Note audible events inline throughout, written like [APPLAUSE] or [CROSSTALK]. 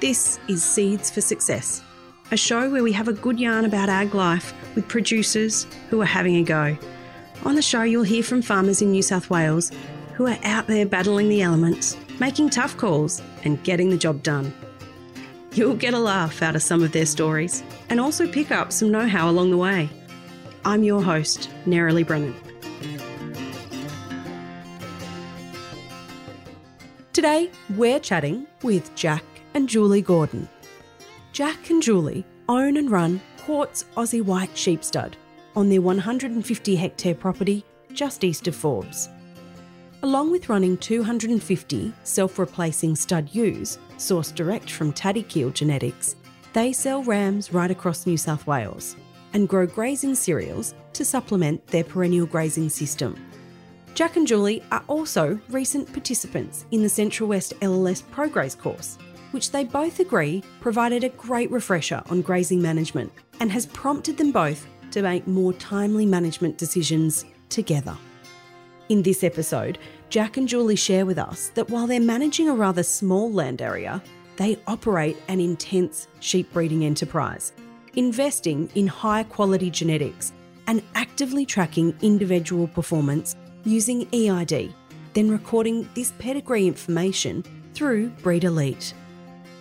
This is Seeds for Success, a show where we have a good yarn about ag life with producers who are having a go. On the show, you'll hear from farmers in New South Wales who are out there battling the elements, making tough calls, and getting the job done. You'll get a laugh out of some of their stories and also pick up some know how along the way. I'm your host, Nerily Brennan. Today, we're chatting with Jack and Julie Gordon. Jack and Julie own and run Quartz Aussie White Sheep Stud on their 150 hectare property just east of Forbes. Along with running 250 self replacing stud ewes sourced direct from Tattykeel Genetics, they sell rams right across New South Wales and grow grazing cereals to supplement their perennial grazing system. Jack and Julie are also recent participants in the Central West LLS ProGraze course, which they both agree provided a great refresher on grazing management and has prompted them both to make more timely management decisions together. In this episode, Jack and Julie share with us that while they're managing a rather small land area, they operate an intense sheep breeding enterprise, investing in high quality genetics and actively tracking individual performance using EID, then recording this pedigree information through BreedELITE.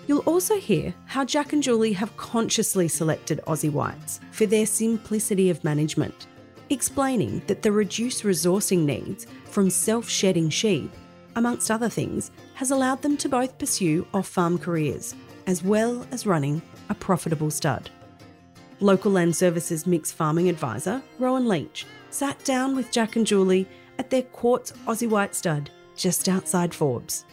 You'll also hear how Jack and Julie have consciously selected Aussie Whites for their simplicity of management, explaining that the reduced resourcing needs from self shedding sheep, amongst other things, has allowed them to both pursue off farm careers as well as running a profitable stud. Local Land Services Mixed Farming Advisor, Rohan Leach, sat down with Jack and Julie at their Quartz Aussie White stud just outside Forbes.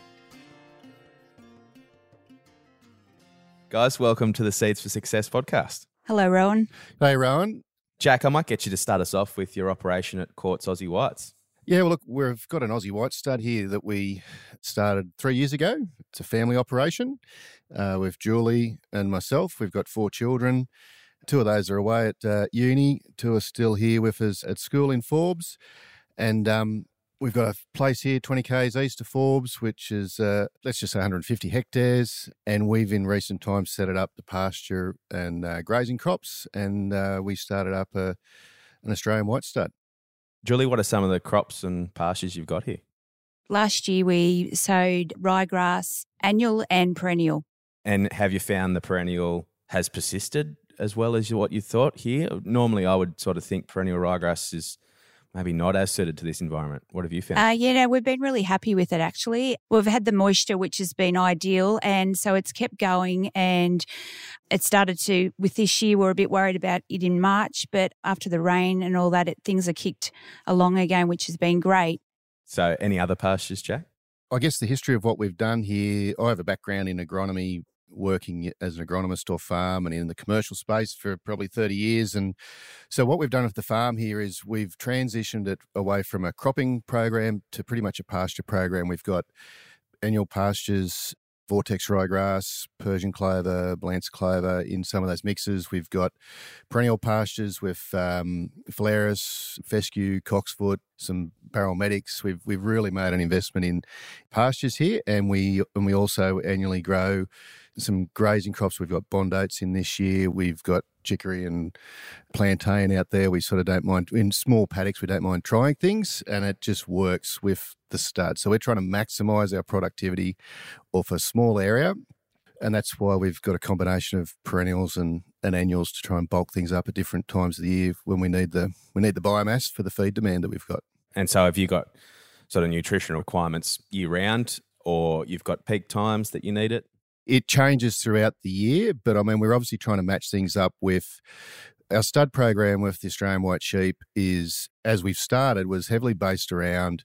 Guys, welcome to the Seeds for Success podcast. Hello, Rohan. Hey, Rohan. Jack, I might get you to start us off with your operation at Quartz Aussie Whites. Yeah, well, look, we've got an Aussie White stud here that we started three years ago. It's a family operation uh, with Julie and myself. We've got four children. Two of those are away at uh, uni. Two are still here with us at school in Forbes. And um, We've got a place here, 20 k's east of Forbes, which is, uh, let's just say 150 hectares. And we've in recent times set it up the pasture and uh, grazing crops. And uh, we started up a, an Australian white stud. Julie, what are some of the crops and pastures you've got here? Last year we sowed ryegrass, annual and perennial. And have you found the perennial has persisted as well as what you thought here? Normally, I would sort of think perennial ryegrass is maybe not as suited to this environment. What have you found? Uh, yeah, no, we've been really happy with it actually. We've had the moisture, which has been ideal. And so it's kept going. And it started to, with this year, we're a bit worried about it in March, but after the rain and all that, it, things are kicked along again, which has been great. So, any other pastures, Jack? I guess the history of what we've done here, I have a background in agronomy working as an agronomist or farm and in the commercial space for probably 30 years. And so, what we've done with the farm here is we've transitioned it away from a cropping program to pretty much a pasture program. We've got annual pastures, vortex ryegrass, Persian clover, Balansa clover in some of those mixes. We've got perennial pastures with um, phalaris, fescue, cocksfoot, some Barrel-Medics. We've we've really made an investment in pastures here, and we and we also annually grow some grazing crops. We've got bond oats in this year. We've got chicory and plantain out there. We sort of don't mind in small paddocks. We don't mind trying things, and it just works with the stud. So we're trying to maximise our productivity off a small area, and that's why we've got a combination of perennials and, and annuals to try and bulk things up at different times of the year when we need the we need the biomass for the feed demand that we've got. And so, have you got sort of nutritional requirements year round, or you've got peak times that you need it? It changes throughout the year, but I mean, we're obviously trying to match things up with our stud program with the Australian white sheep is, as we've started, was heavily based around.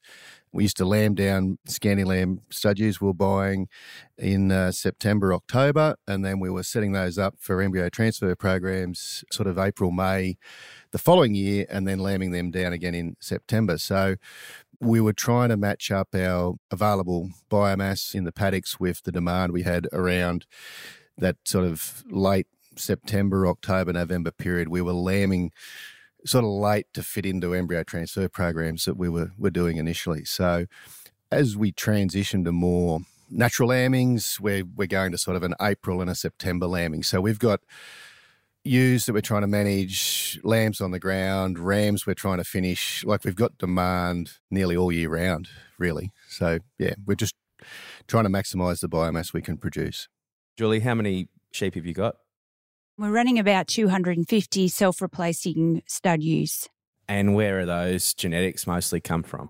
We used to lamb down Scandi lamb stud ewes we were buying in uh, September, October, and then we were setting those up for embryo transfer programs sort of April, May the following year, and then lambing them down again in September. So we were trying to match up our available biomass in the paddocks with the demand we had around that sort of late September, October, November period. We were lambing sort of late to fit into embryo transfer programs that we were, were doing initially. So as we transition to more natural lambings. We're, we're going to sort of an April and a September lambing. So we've got ewes that we're trying to manage, lambs on the ground, rams we're trying to finish. Like we've got demand nearly all year round, really. So yeah, we're just trying to maximise the biomass we can produce. Julie, how many sheep have you got? We're running about 250 self replacing stud ewes. And where are those genetics mostly come from?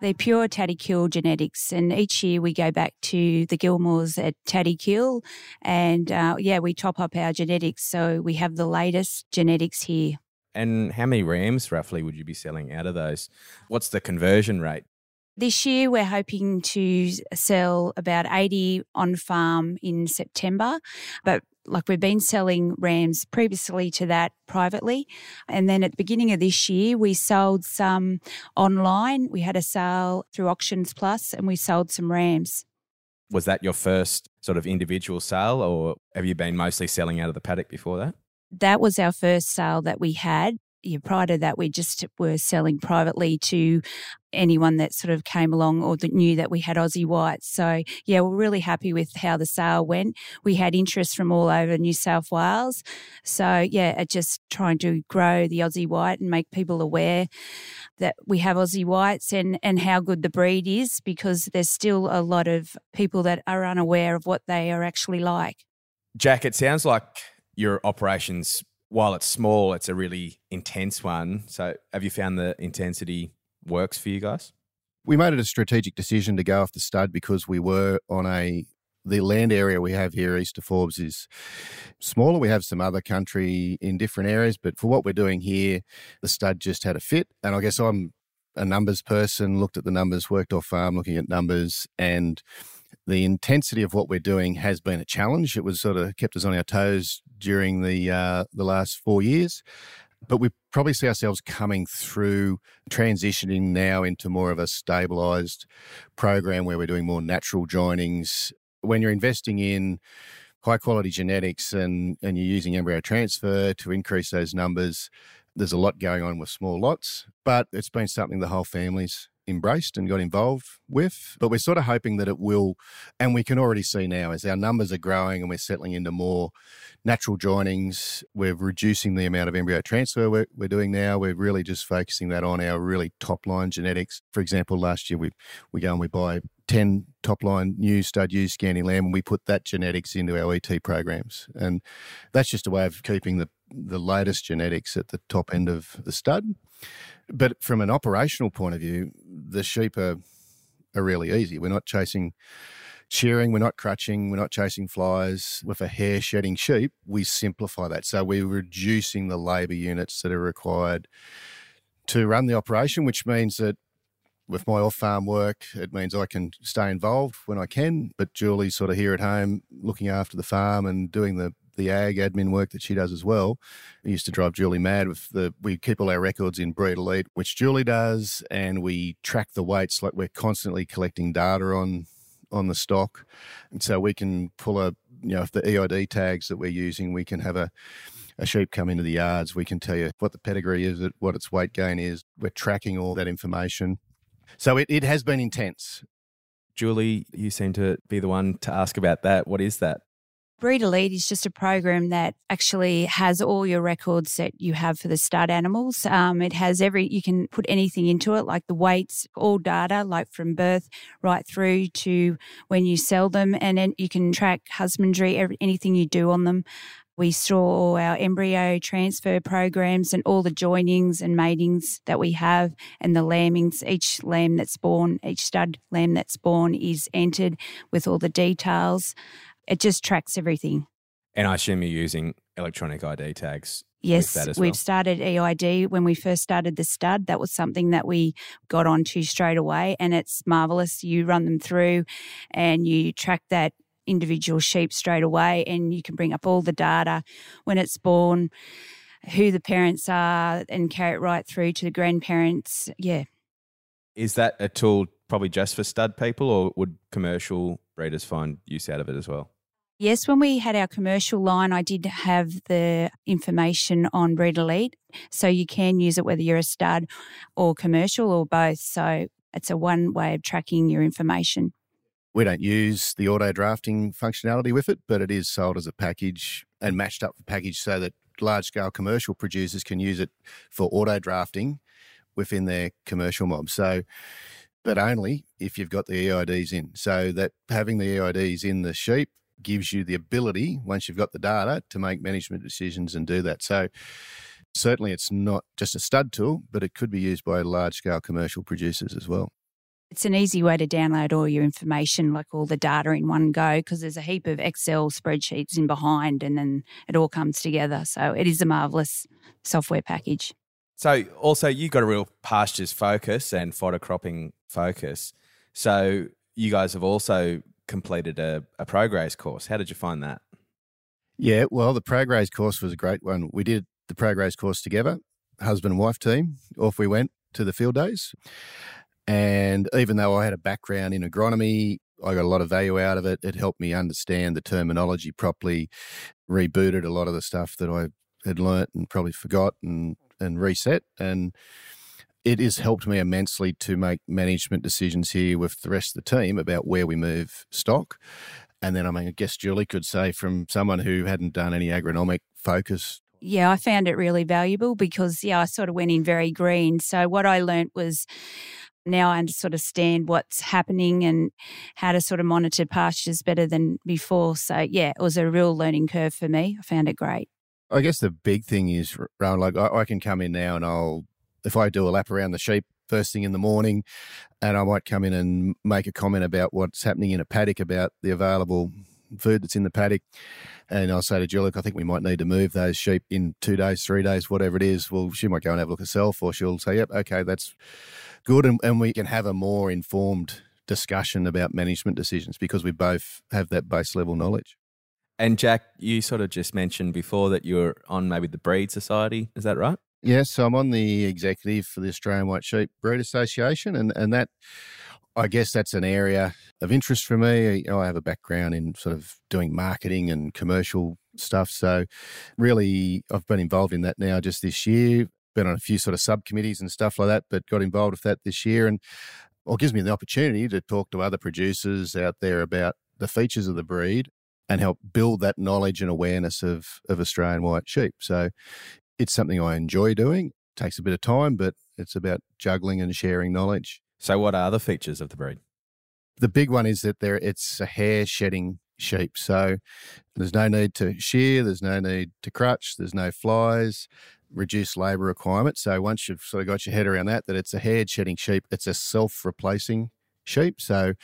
They're pure Kill genetics, and each year we go back to the Gilmores at Kill, and uh, yeah, we top up our genetics, so we have the latest genetics here. And how many rams roughly would you be selling out of those? What's the conversion rate? This year, we're hoping to sell about 80 on farm in September, but like we've been selling rams previously to that privately. And then at the beginning of this year, we sold some online. We had a sale through Auctions Plus and we sold some rams. Was that your first sort of individual sale, or have you been mostly selling out of the paddock before that? That was our first sale that we had yeah, prior to that, we just were selling privately to anyone that sort of came along or that knew that we had Aussie whites. So, yeah, we're really happy with how the sale went. We had interest from all over New South Wales. So, yeah, uh, just trying to grow the Aussie white and make people aware that we have Aussie whites and, and how good the breed is because there's still a lot of people that are unaware of what they are actually like. Jack, it sounds like your operations while it's small, it's a really intense one. So, have you found the intensity works for you guys? We made it a strategic decision to go off the stud because we were on a the land area we have here east of Forbes is smaller. We have some other country in different areas, but for what we're doing here, the stud just had a fit. And I guess I'm a numbers person, looked at the numbers, worked off farm looking at numbers, and the intensity of what we're doing has been a challenge. It was sort of kept us on our toes during the uh, the last four years, but we probably see ourselves coming through transitioning now into more of a stabilized program where we're doing more natural joinings. When you're investing in high quality genetics and and you're using embryo transfer to increase those numbers, there's a lot going on with small lots, but it's been something the whole family's embraced and got involved with. But we're sort of hoping that it will, and we can already see now as our numbers are growing and we're settling into more natural joinings, we're reducing the amount of embryo transfer we're, we're doing now. We're really just focusing that on our really top line genetics. For example, last year we we go and we buy 10 top line new stud ewes scanning lamb and we put that genetics into our ET programs. And that's just a way of keeping the the latest genetics at the top end of the stud. But from an operational point of view, the sheep are are really easy. We're not chasing shearing, we're not crutching, we're not chasing flies. With a hair shedding sheep, we simplify that. So we're reducing the labour units that are required to run the operation, which means that with my off farm work, it means I can stay involved when I can. But Julie's sort of here at home looking after the farm and doing the the ag admin work that she does as well. It used to drive Julie mad with the we keep all our records in BreedELITE, which Julie does, and we track the weights like we're constantly collecting data on on the stock. And so we can pull a you know, if the EID tags that we're using, we can have a a sheep come into the yards, we can tell you what the pedigree is, what its weight gain is. We're tracking all that information. So it, it has been intense. Julie, you seem to be the one to ask about that. What is that? BreedELITE is just a program that actually has all your records that you have for the stud animals. Um, it has every, you can put anything into it, like the weights, all data, like from birth right through to when you sell them. And then you can track husbandry, every, anything you do on them. We store all our embryo transfer programs and all the joinings and matings that we have and the lambings. Each lamb that's born, each stud lamb that's born is entered with all the details it just tracks everything. And I assume you're using electronic ID tags. Yes, we've well. started EID when we first started the stud. That was something that we got onto straight away, and it's marvelous. You run them through, and you track that individual sheep straight away, and you can bring up all the data when it's born, who the parents are, and carry it right through to the grandparents. Yeah. Is that a tool probably just for stud people, or would commercial breeders find use out of it as well? Yes, when we had our commercial line, I did have the information on BreedELITE. So you can use it whether you're a stud or commercial or both. So it's a one way of tracking your information. We don't use the auto drafting functionality with it, but it is sold as a package and matched up for package so that large scale commercial producers can use it for auto drafting within their commercial mob. So, but only if you've got the EIDs in. So that having the EIDs in the sheep gives you the ability, once you've got the data, to make management decisions and do that. So certainly it's not just a stud tool, but it could be used by large scale commercial producers as well. It's an easy way to download all your information, like all the data in one go, because there's a heap of Excel spreadsheets in behind and then it all comes together. So it is a marvelous software package. So also you've got a real pastures focus and fodder cropping focus. So you guys have also completed a, a ProGraze course. How did you find that? Yeah, well, the ProGraze course was a great one. We did the ProGraze course together, husband and wife team. Off we went to the field days. And even though I had a background in agronomy, I got a lot of value out of it. It helped me understand the terminology properly, rebooted a lot of the stuff that I had learnt and probably forgot and, and reset. And it has helped me immensely to make management decisions here with the rest of the team about where we move stock. And then, I mean, I guess Julie could say from someone who hadn't done any agronomic focus yeah, I found it really valuable because, yeah, I sort of went in very green. So, what I learnt was now I sort of understand what's happening and how to sort of monitor pastures better than before. So, yeah, it was a real learning curve for me. I found it great. I guess the big thing is, Rohan, like I, I can come in now and I'll, if I do a lap around the sheep first thing in the morning, and I might come in and make a comment about what's happening in a paddock about the available food that's in the paddock. And I'll say to Jill, look, I think we might need to move those sheep in two days, three days, whatever it is. Well, she might go and have a look herself, or she'll say, yep, okay, that's good. And, and we can have a more informed discussion about management decisions because we both have that base level knowledge. And Jack, you sort of just mentioned before that you're on maybe the Breed Society. Is that right? Yes, so I'm on the executive for the Australian White Sheep Breed Association, and, and that I guess that's an area of interest for me. I have a background in sort of doing marketing and commercial stuff. So, really, I've been involved in that now just this year. Been on a few sort of subcommittees and stuff like that, but got involved with that this year. And well, it gives me the opportunity to talk to other producers out there about the features of the breed and help build that knowledge and awareness of, of Australian white sheep. So, it's something I enjoy doing. It takes a bit of time, but it's about juggling and sharing knowledge. So, what are the features of the breed? The big one is that there it's a hair shedding sheep. So, there's no need to shear, there's no need to crutch, there's no flies, reduced labour requirement. So, once you've sort of got your head around that, that it's a hair shedding sheep, it's a self replacing sheep. So,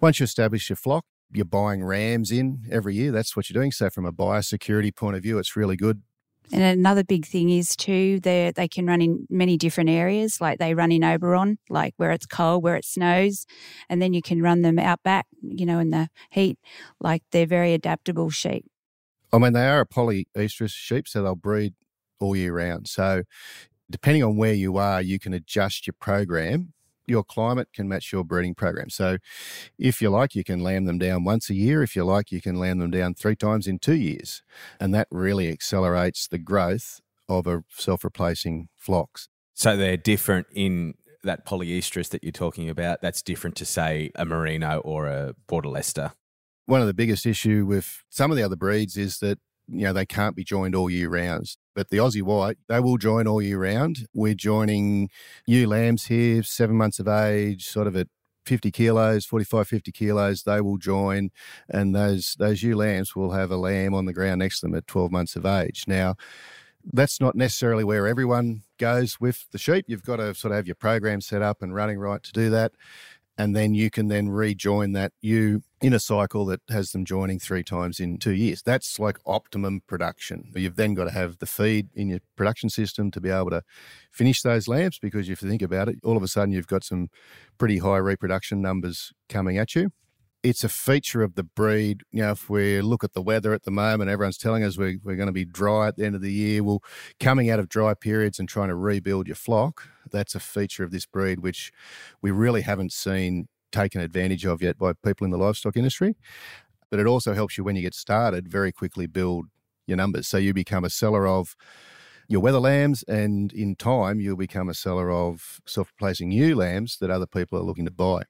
once you establish your flock, you're buying rams in every year. That's what you're doing. So, from a biosecurity point of view, it's really good and another big thing is too, they they can run in many different areas. Like they run in Oberon, like where it's cold, where it snows, and then you can run them out back, you know, in the heat. Like they're very adaptable sheep. I mean, they are a polyestrous sheep, so they'll breed all year round. So, depending on where you are, you can adjust your program your climate can match your breeding program. So, if you like, you can lamb them down once a year. If you like, you can lamb them down three times in two years. And that really accelerates the growth of a self replacing flocks. So, they're different in that polyestrous that you're talking about. That's different to, say, a Merino or a Border Leicester. One of the biggest issue with some of the other breeds is that you know they can't be joined all year round. But the Aussie White, they will join all year round. We're joining ewe lambs here, seven months of age, sort of at 50 kilos, 45, 50 kilos, they will join. And those, those ewe lambs will have a lamb on the ground next to them at 12 months of age. Now, that's not necessarily where everyone goes with the sheep. You've got to sort of have your program set up and running right to do that and then you can then rejoin that ewe in a cycle that has them joining three times in two years. That's like optimum production. You've then got to have the feed in your production system to be able to finish those lambs because if you think about it, all of a sudden you've got some pretty high reproduction numbers coming at you it's a feature of the breed. You know, if we look at the weather at the moment, everyone's telling us we're, we're going to be dry at the end of the year. Well, coming out of dry periods and trying to rebuild your flock, that's a feature of this breed, which we really haven't seen taken advantage of yet by people in the livestock industry. But it also helps you when you get started very quickly build your numbers. So you become a seller of your wether lambs, and in time, you'll become a seller of self replacing ewe lambs that other people are looking to buy.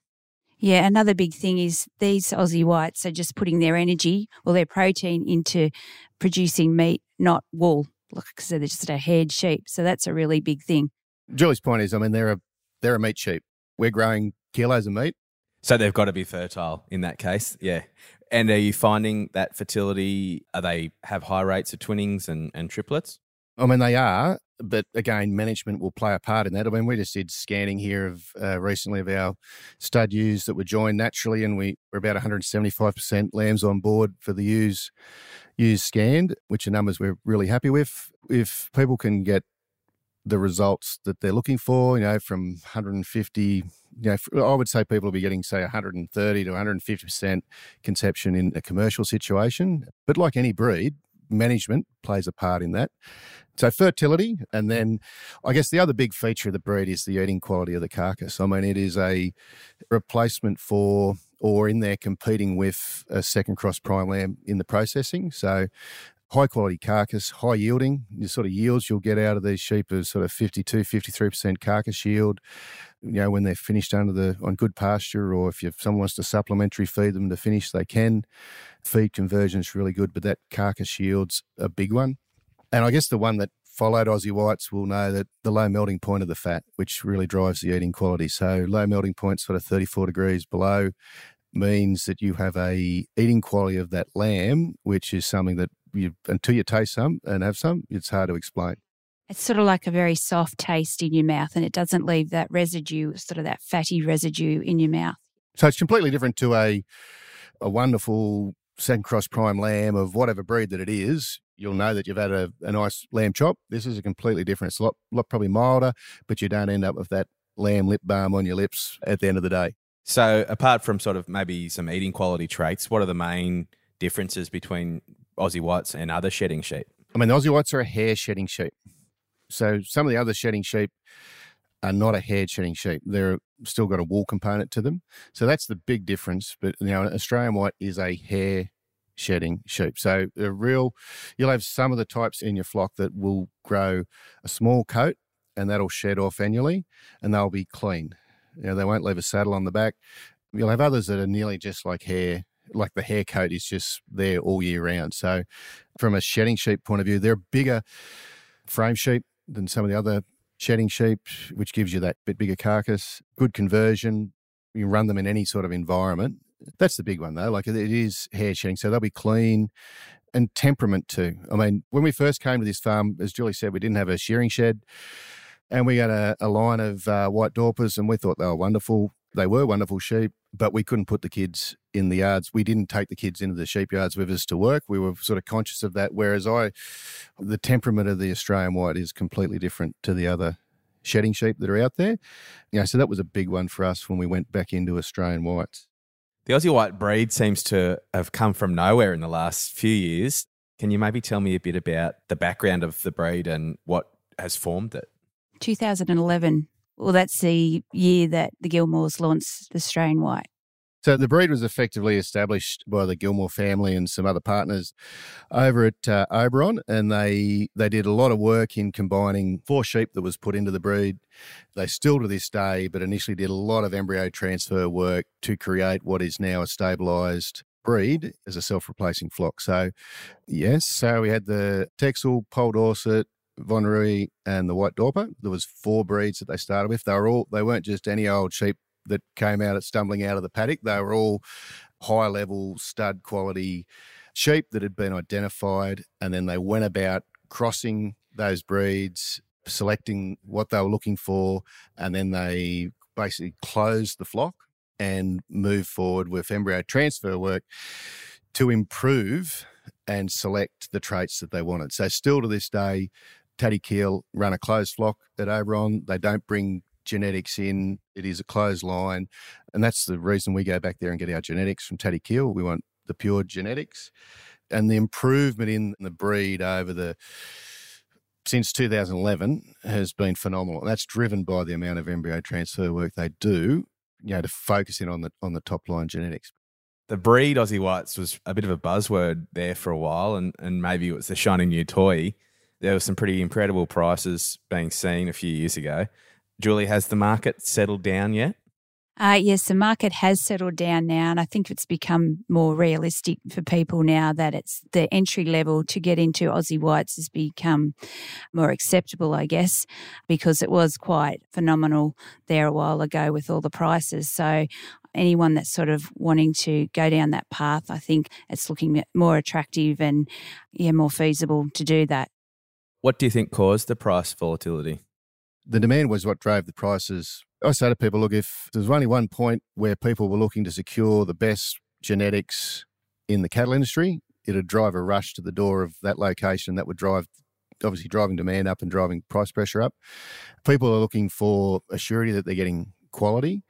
Yeah, another big thing is these Aussie whites are just putting their energy or their protein into producing meat, not wool, look because they're just a haired sheep. So that's a really big thing. Julie's point is, I mean, they're a they're a meat sheep. We're growing kilos of meat. So they've got to be fertile in that case. Yeah. And are you finding that fertility, are they have high rates of twinnings and, and triplets? I mean, they are, but again, management will play a part in that. I mean, we just did scanning here of uh, recently of our stud ewes that were joined naturally, and we were about 175% lambs on board for the ewes, ewes scanned, which are numbers we're really happy with. If people can get the results that they're looking for, you know, from 150, you know, I would say people will be getting, say, 130 to 150% conception in a commercial situation. But like any breed, management plays a part in that. So fertility, and then I guess the other big feature of the breed is the eating quality of the carcass. I mean, it is a replacement for or in there competing with a second cross prime lamb in the processing. So high quality carcass, high yielding. The sort of yields you'll get out of these sheep is sort of 52, 53% carcass yield. You know, when they're finished under the on good pasture, or if you, someone wants to supplementary feed them to finish, they can. Feed conversion is really good, but that carcass yield's a big one. And I guess the one that followed Aussie Whites will know that the low melting point of the fat, which really drives the eating quality. So low melting point, sort of 34 degrees below, means that you have a eating quality of that lamb, which is something that you until you taste some and have some, it's hard to explain. It's sort of like a very soft taste in your mouth, and it doesn't leave that residue, sort of that fatty residue in your mouth. So it's completely different to a a wonderful second cross prime lamb of whatever breed that it is. You'll know that you've had a, a nice lamb chop. This is a completely different. It's a lot, lot probably milder, but you don't end up with that lamb lip balm on your lips at the end of the day. So, apart from sort of maybe some eating quality traits, what are the main differences between Aussie whites and other shedding sheep? I mean, the Aussie whites are a hair shedding sheep. So, some of the other shedding sheep are not a hair shedding sheep. They're still got a wool component to them. So, that's the big difference. But, you know, Australian white is a hair shedding sheep. So, a real, you'll have some of the types in your flock that will grow a small coat and that'll shed off annually and they'll be clean. You know, they won't leave a saddle on the back. You'll have others that are nearly just like hair, like the hair coat is just there all year round. So, from a shedding sheep point of view, they're a bigger frame sheep than some of the other shedding sheep, which gives you that bit bigger carcass, good conversion. You run them in any sort of environment. That's the big one though. Like it is hair shedding, so they'll be clean and temperament too. I mean, when we first came to this farm, as Julie said, we didn't have a shearing shed and we got a, a line of uh, white Dorpers, and we thought they were wonderful. They were wonderful sheep, but we couldn't put the kids in the yards. We didn't take the kids into the sheep yards with us to work. We were sort of conscious of that. Whereas I, the temperament of the Australian white is completely different to the other shedding sheep that are out there. Know, so that was a big one for us when we went back into Australian whites. The Aussie white breed seems to have come from nowhere in the last few years. Can you maybe tell me a bit about the background of the breed and what has formed it? 2011. Well, that's the year that the Gilmores launched the Australian White. So the breed was effectively established by the Gilmore family and some other partners over at uh, Oberon, and they they did a lot of work in combining four sheep that was put into the breed. They still to this day, but initially did a lot of embryo transfer work to create what is now a stabilised breed as a self-replacing flock. So yes, so we had the Texel, Poll Dorset, Van Rooy and the White Dorper. There was four breeds that they started with. They were all they weren't just any old sheep that came out at stumbling out of the paddock. They were all high level stud quality sheep that had been identified, and then they went about crossing those breeds, selecting what they were looking for, and then they basically closed the flock and moved forward with embryo transfer work to improve and select the traits that they wanted. So, still to this day, Tattykeel run a closed flock at Oberon. They don't bring genetics in. It is a closed line. And that's the reason we go back there and get our genetics from Tattykeel. We want the pure genetics. And the improvement in the breed over the since 2011 has been phenomenal. That's driven by the amount of embryo transfer work they do, you know, to focus in on the on the top line genetics. The breed Aussie Whites was a bit of a buzzword there for a while, and, and maybe it was the shiny new toy there were some pretty incredible prices being seen a few years ago. Julie, has the market settled down yet? Uh, yes, the market has settled down now, and I think it's become more realistic for people now that it's the entry level to get into Aussie Whites has become more acceptable, I guess, because it was quite phenomenal there a while ago with all the prices. So anyone that's sort of wanting to go down that path, I think it's looking more attractive and yeah, more feasible to do that. What do you think caused the price volatility? The demand was what drove the prices I say to people, look, if there's only one point where people were looking to secure the best genetics in the cattle industry, it'd drive a rush to the door of that location that would drive obviously driving demand up and driving price pressure up. People are looking for a surety that they're getting quality.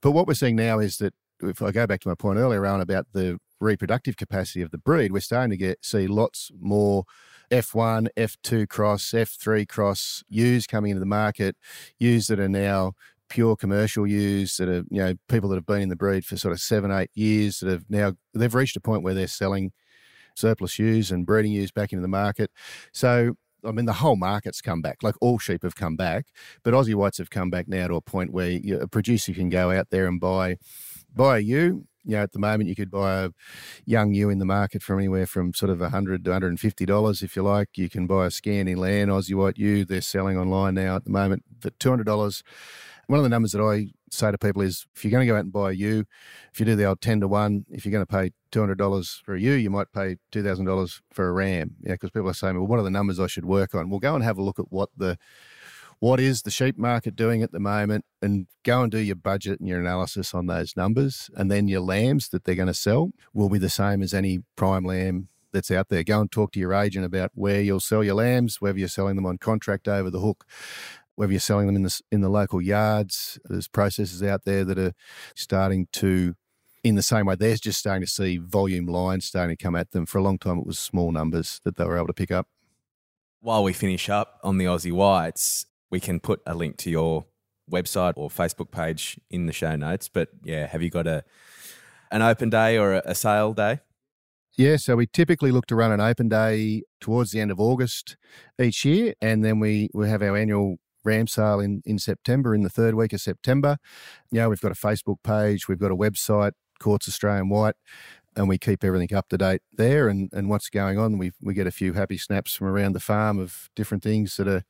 But what we're seeing now is that if I go back to my point earlier on about the reproductive capacity of the breed, we're starting to get see lots more F1, F2 cross, F3 cross ewes coming into the market, ewes that are now pure commercial ewes that are you know people that have been in the breed for sort of seven eight years that have now they've reached a point where they're selling surplus ewes and breeding ewes back into the market so I mean, the whole market's come back. Like all sheep have come back, but Aussie whites have come back now to a point where a producer can go out there and buy buy a ewe. You know, at the moment, you could buy a young ewe in the market from anywhere from sort of hundred to hundred and fifty dollars, if you like. You can buy a Scandi lamb Aussie white ewe. They're selling online now at the moment for two hundred dollars. One of the numbers that I say to people is if you're going to go out and buy a ewe, if you do the old 10 to 1, if you're going to pay $200 for a ewe, you might pay $2,000 for a ram. Yeah, because people are saying, well, what are the numbers I should work on? We'll go and have a look at what the what is the sheep market doing at the moment and go and do your budget and your analysis on those numbers and then your lambs that they're going to sell will be the same as any prime lamb that's out there go and talk to your agent about where you'll sell your lambs whether you're selling them on contract over the hook whether you're selling them in the in the local yards. There's processors out there that are starting to, in the same way, they're just starting to see volume lines starting to come at them. For a long time, it was small numbers that they were able to pick up. While we finish up on the Aussie Whites, we can put a link to your website or Facebook page in the show notes. But yeah, have you got a an open day or a sale day? Yeah, so we typically look to run an open day towards the end of August each year, and then we, we have our annual ram sale in, in September, in the third week of September. Know, we've got a Facebook page, we've got a website, Quartz Australian White, and we keep everything up to date there and, and what's going on. We we get a few happy snaps from around the farm of different things that are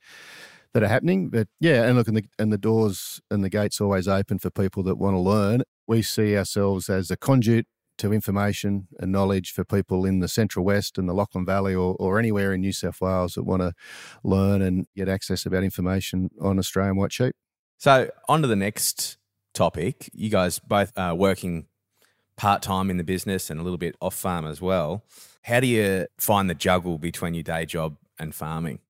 that are happening. But yeah, and look, and the and the doors and the gates always open for people that want to learn. We see ourselves as a conduit to information and knowledge for people in the Central West and the Lachlan Valley or, or anywhere in New South Wales that want to learn and get access about information on Australian white sheep. So, on to the next topic. You guys both are working part time in the business and a little bit off farm as well. How do you find the juggle between your day job and farming?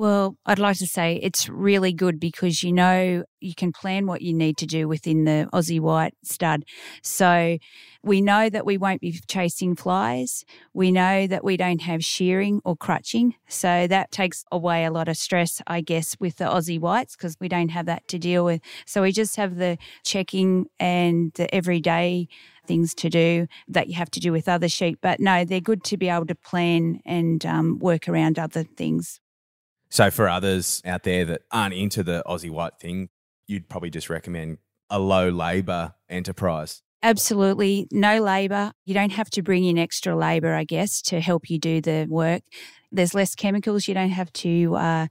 Well, I'd like to say it's really good because you know you can plan what you need to do within the Aussie White stud. So we know that we won't be chasing flies. We know that we don't have shearing or crutching. So that takes away a lot of stress, I guess, with the Aussie Whites because we don't have that to deal with. So we just have the checking and the everyday things to do that you have to do with other sheep. But no, they're good to be able to plan and um, work around other things. So for others out there that aren't into the Aussie white thing, you'd probably just recommend a low labor enterprise. Absolutely. No labor. You don't have to bring in extra labor, I guess, to help you do the work. There's less chemicals. You don't have to uh,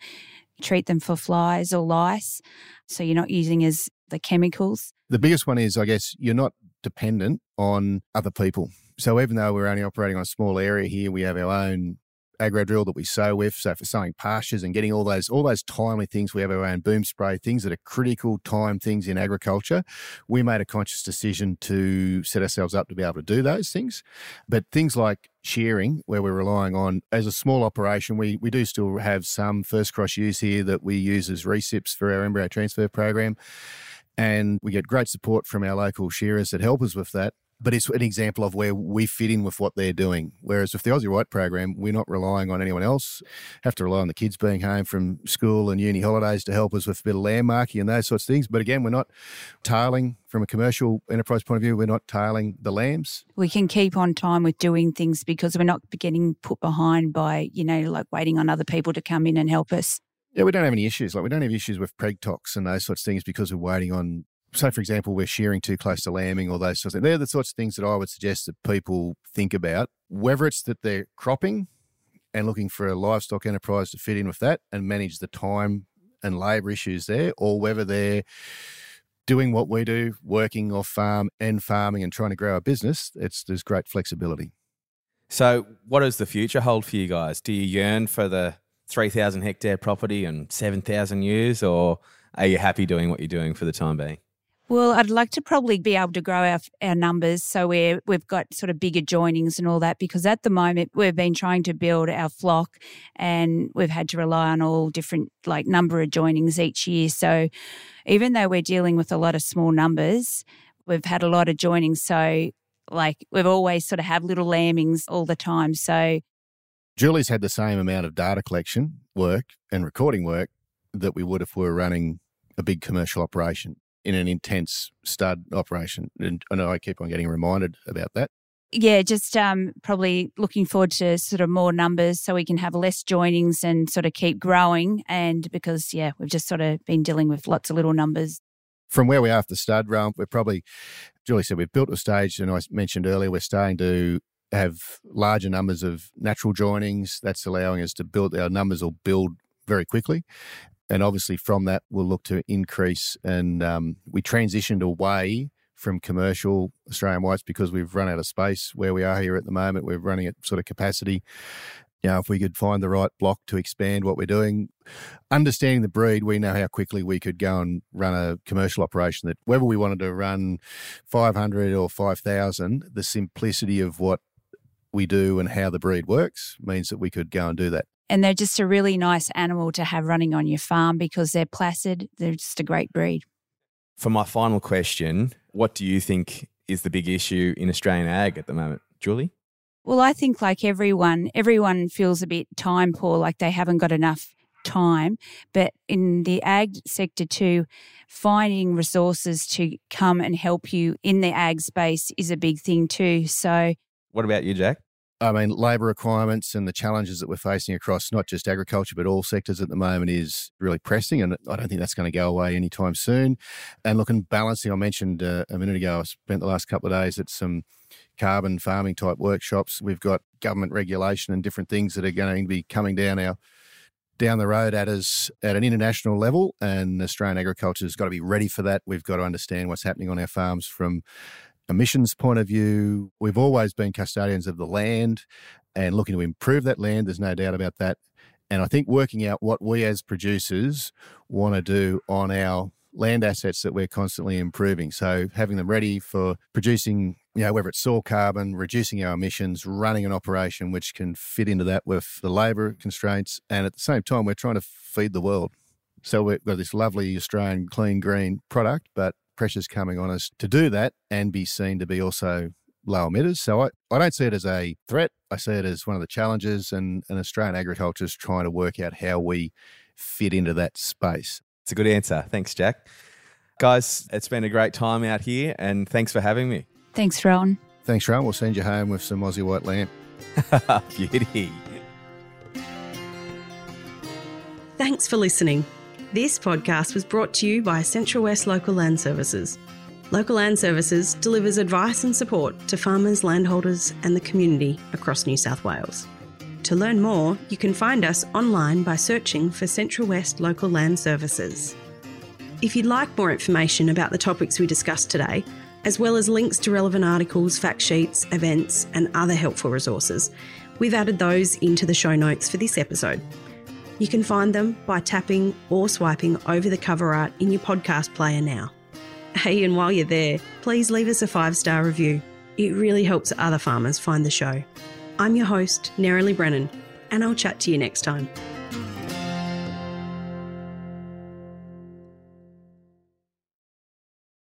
treat them for flies or lice. So you're not using as the chemicals. The biggest one is, I guess, you're not dependent on other people. So even though we're only operating on a small area here, we have our own agro drill that we sow with. So for sowing pastures and getting all those all those timely things, we have our own boom spray things that are critical time things in agriculture. We made a conscious decision to set ourselves up to be able to do those things. But things like shearing, where we're relying on as a small operation, we we do still have some first cross use here that we ewes as recips for our embryo transfer program. And we get great support from our local shearers that help us with that but it's an example of where we fit in with what they're doing. Whereas with the Aussie White program, we're not relying on anyone else. Have to rely on the kids being home from school and uni holidays to help us with a bit of lamb marking and those sorts of things. But again, we're not tailing from a commercial enterprise point of view. We're not tailing the lambs. We can keep on time with doing things because we're not getting put behind by you know like waiting on other people to come in and help us. Yeah, we don't have any issues. Like we don't have issues with preg tox and those sorts of things because we're waiting on say, for example, we're shearing too close to lambing or those sorts of things. They're the sorts of things that I would suggest that people think about, whether it's that they're cropping and looking for a livestock enterprise to fit in with that and manage the time and labour issues there, or whether they're doing what we do, working off farm and farming and trying to grow a business, it's there's great flexibility. So, what does the future hold for you guys? Do you yearn for the 3,000 hectare property and 7,000 ewes, or are you happy doing what you're doing for the time being? Well, I'd like to probably be able to grow our, our numbers so we're, we've got sort of bigger joinings and all that because at the moment we've been trying to build our flock and we've had to rely on all different like number of joinings each year. So even though we're dealing with a lot of small numbers, we've had a lot of joinings. So like we've always sort of have little lambings all the time. So Julie's had the same amount of data collection work and recording work that we would if we were running a big commercial operation in an intense stud operation. And I know I keep on getting reminded about that. Yeah, just um, probably looking forward to sort of more numbers so we can have less joinings and sort of keep growing. And because, yeah, we've just sort of been dealing with lots of little numbers. From where we are the stud realm, we're probably, Julie said, we've built a stage, and I mentioned earlier, we're starting to have larger numbers of natural joinings. That's allowing us to build, our numbers will build very quickly and obviously from that we'll look to increase and um, we transitioned away from commercial Australian whites because we've run out of space where we are here at the moment. We're running at sort of capacity. You know, if we could find the right block to expand what we're doing, understanding the breed, we know how quickly we could go and run a commercial operation that whether we wanted to run 500 or 5,000, the simplicity of what we do and how the breed works means that we could go and do that and they're just a really nice animal to have running on your farm because they're placid. They're just a great breed. For my final question, what do you think is the big issue in Australian ag at the moment, Julie? Well, I think like everyone, everyone feels a bit time poor, like they haven't got enough time. But in the ag sector too, finding resources to come and help you in the ag space is a big thing too. So, what about you, Jack? I mean, labour requirements and the challenges that we're facing across not just agriculture, but all sectors at the moment is really pressing. And I don't think that's going to go away anytime soon. And looking balancing, I mentioned uh, a minute ago, I spent the last couple of days at some carbon farming type workshops. We've got government regulation and different things that are going to be coming down our down the road at us at an international level and Australian agriculture has got to be ready for that. We've got to understand what's happening on our farms from emissions point of view, we've always been custodians of the land and looking to improve that land. There's no doubt about that. And I think working out what we as producers want to do on our land assets that we're constantly improving. So having them ready for producing, you know, whether it's soil carbon, reducing our emissions, running an operation which can fit into that with the labour constraints. And at the same time, we're trying to feed the world. So we've got this lovely Australian clean green product, but pressures coming on us to do that and be seen to be also low emitters. So I, I don't see it as a threat. I see it as one of the challenges, and, and Australian agriculture is trying to work out how we fit into that space. It's a good answer. Thanks, Jack. Guys, it's been a great time out here, and thanks for having me. Thanks, Rohan. Thanks, Rohan. We'll send you home with some Aussie white lamb. [LAUGHS] Beauty. Thanks for listening. This podcast was brought to you by Central West Local Land Services. Local Land Services delivers advice and support to farmers, landholders, and the community across New South Wales. To learn more, you can find us online by searching for Central West Local Land Services. If you'd like more information about the topics we discussed today, as well as links to relevant articles, fact sheets, events, and other helpful resources, we've added those into the show notes for this episode. You can find them by tapping or swiping over the cover art in your podcast player now. Hey, and while you're there, please leave us a five star review. It really helps other farmers find the show. I'm your host, Nerily Brennan, and I'll chat to you next time.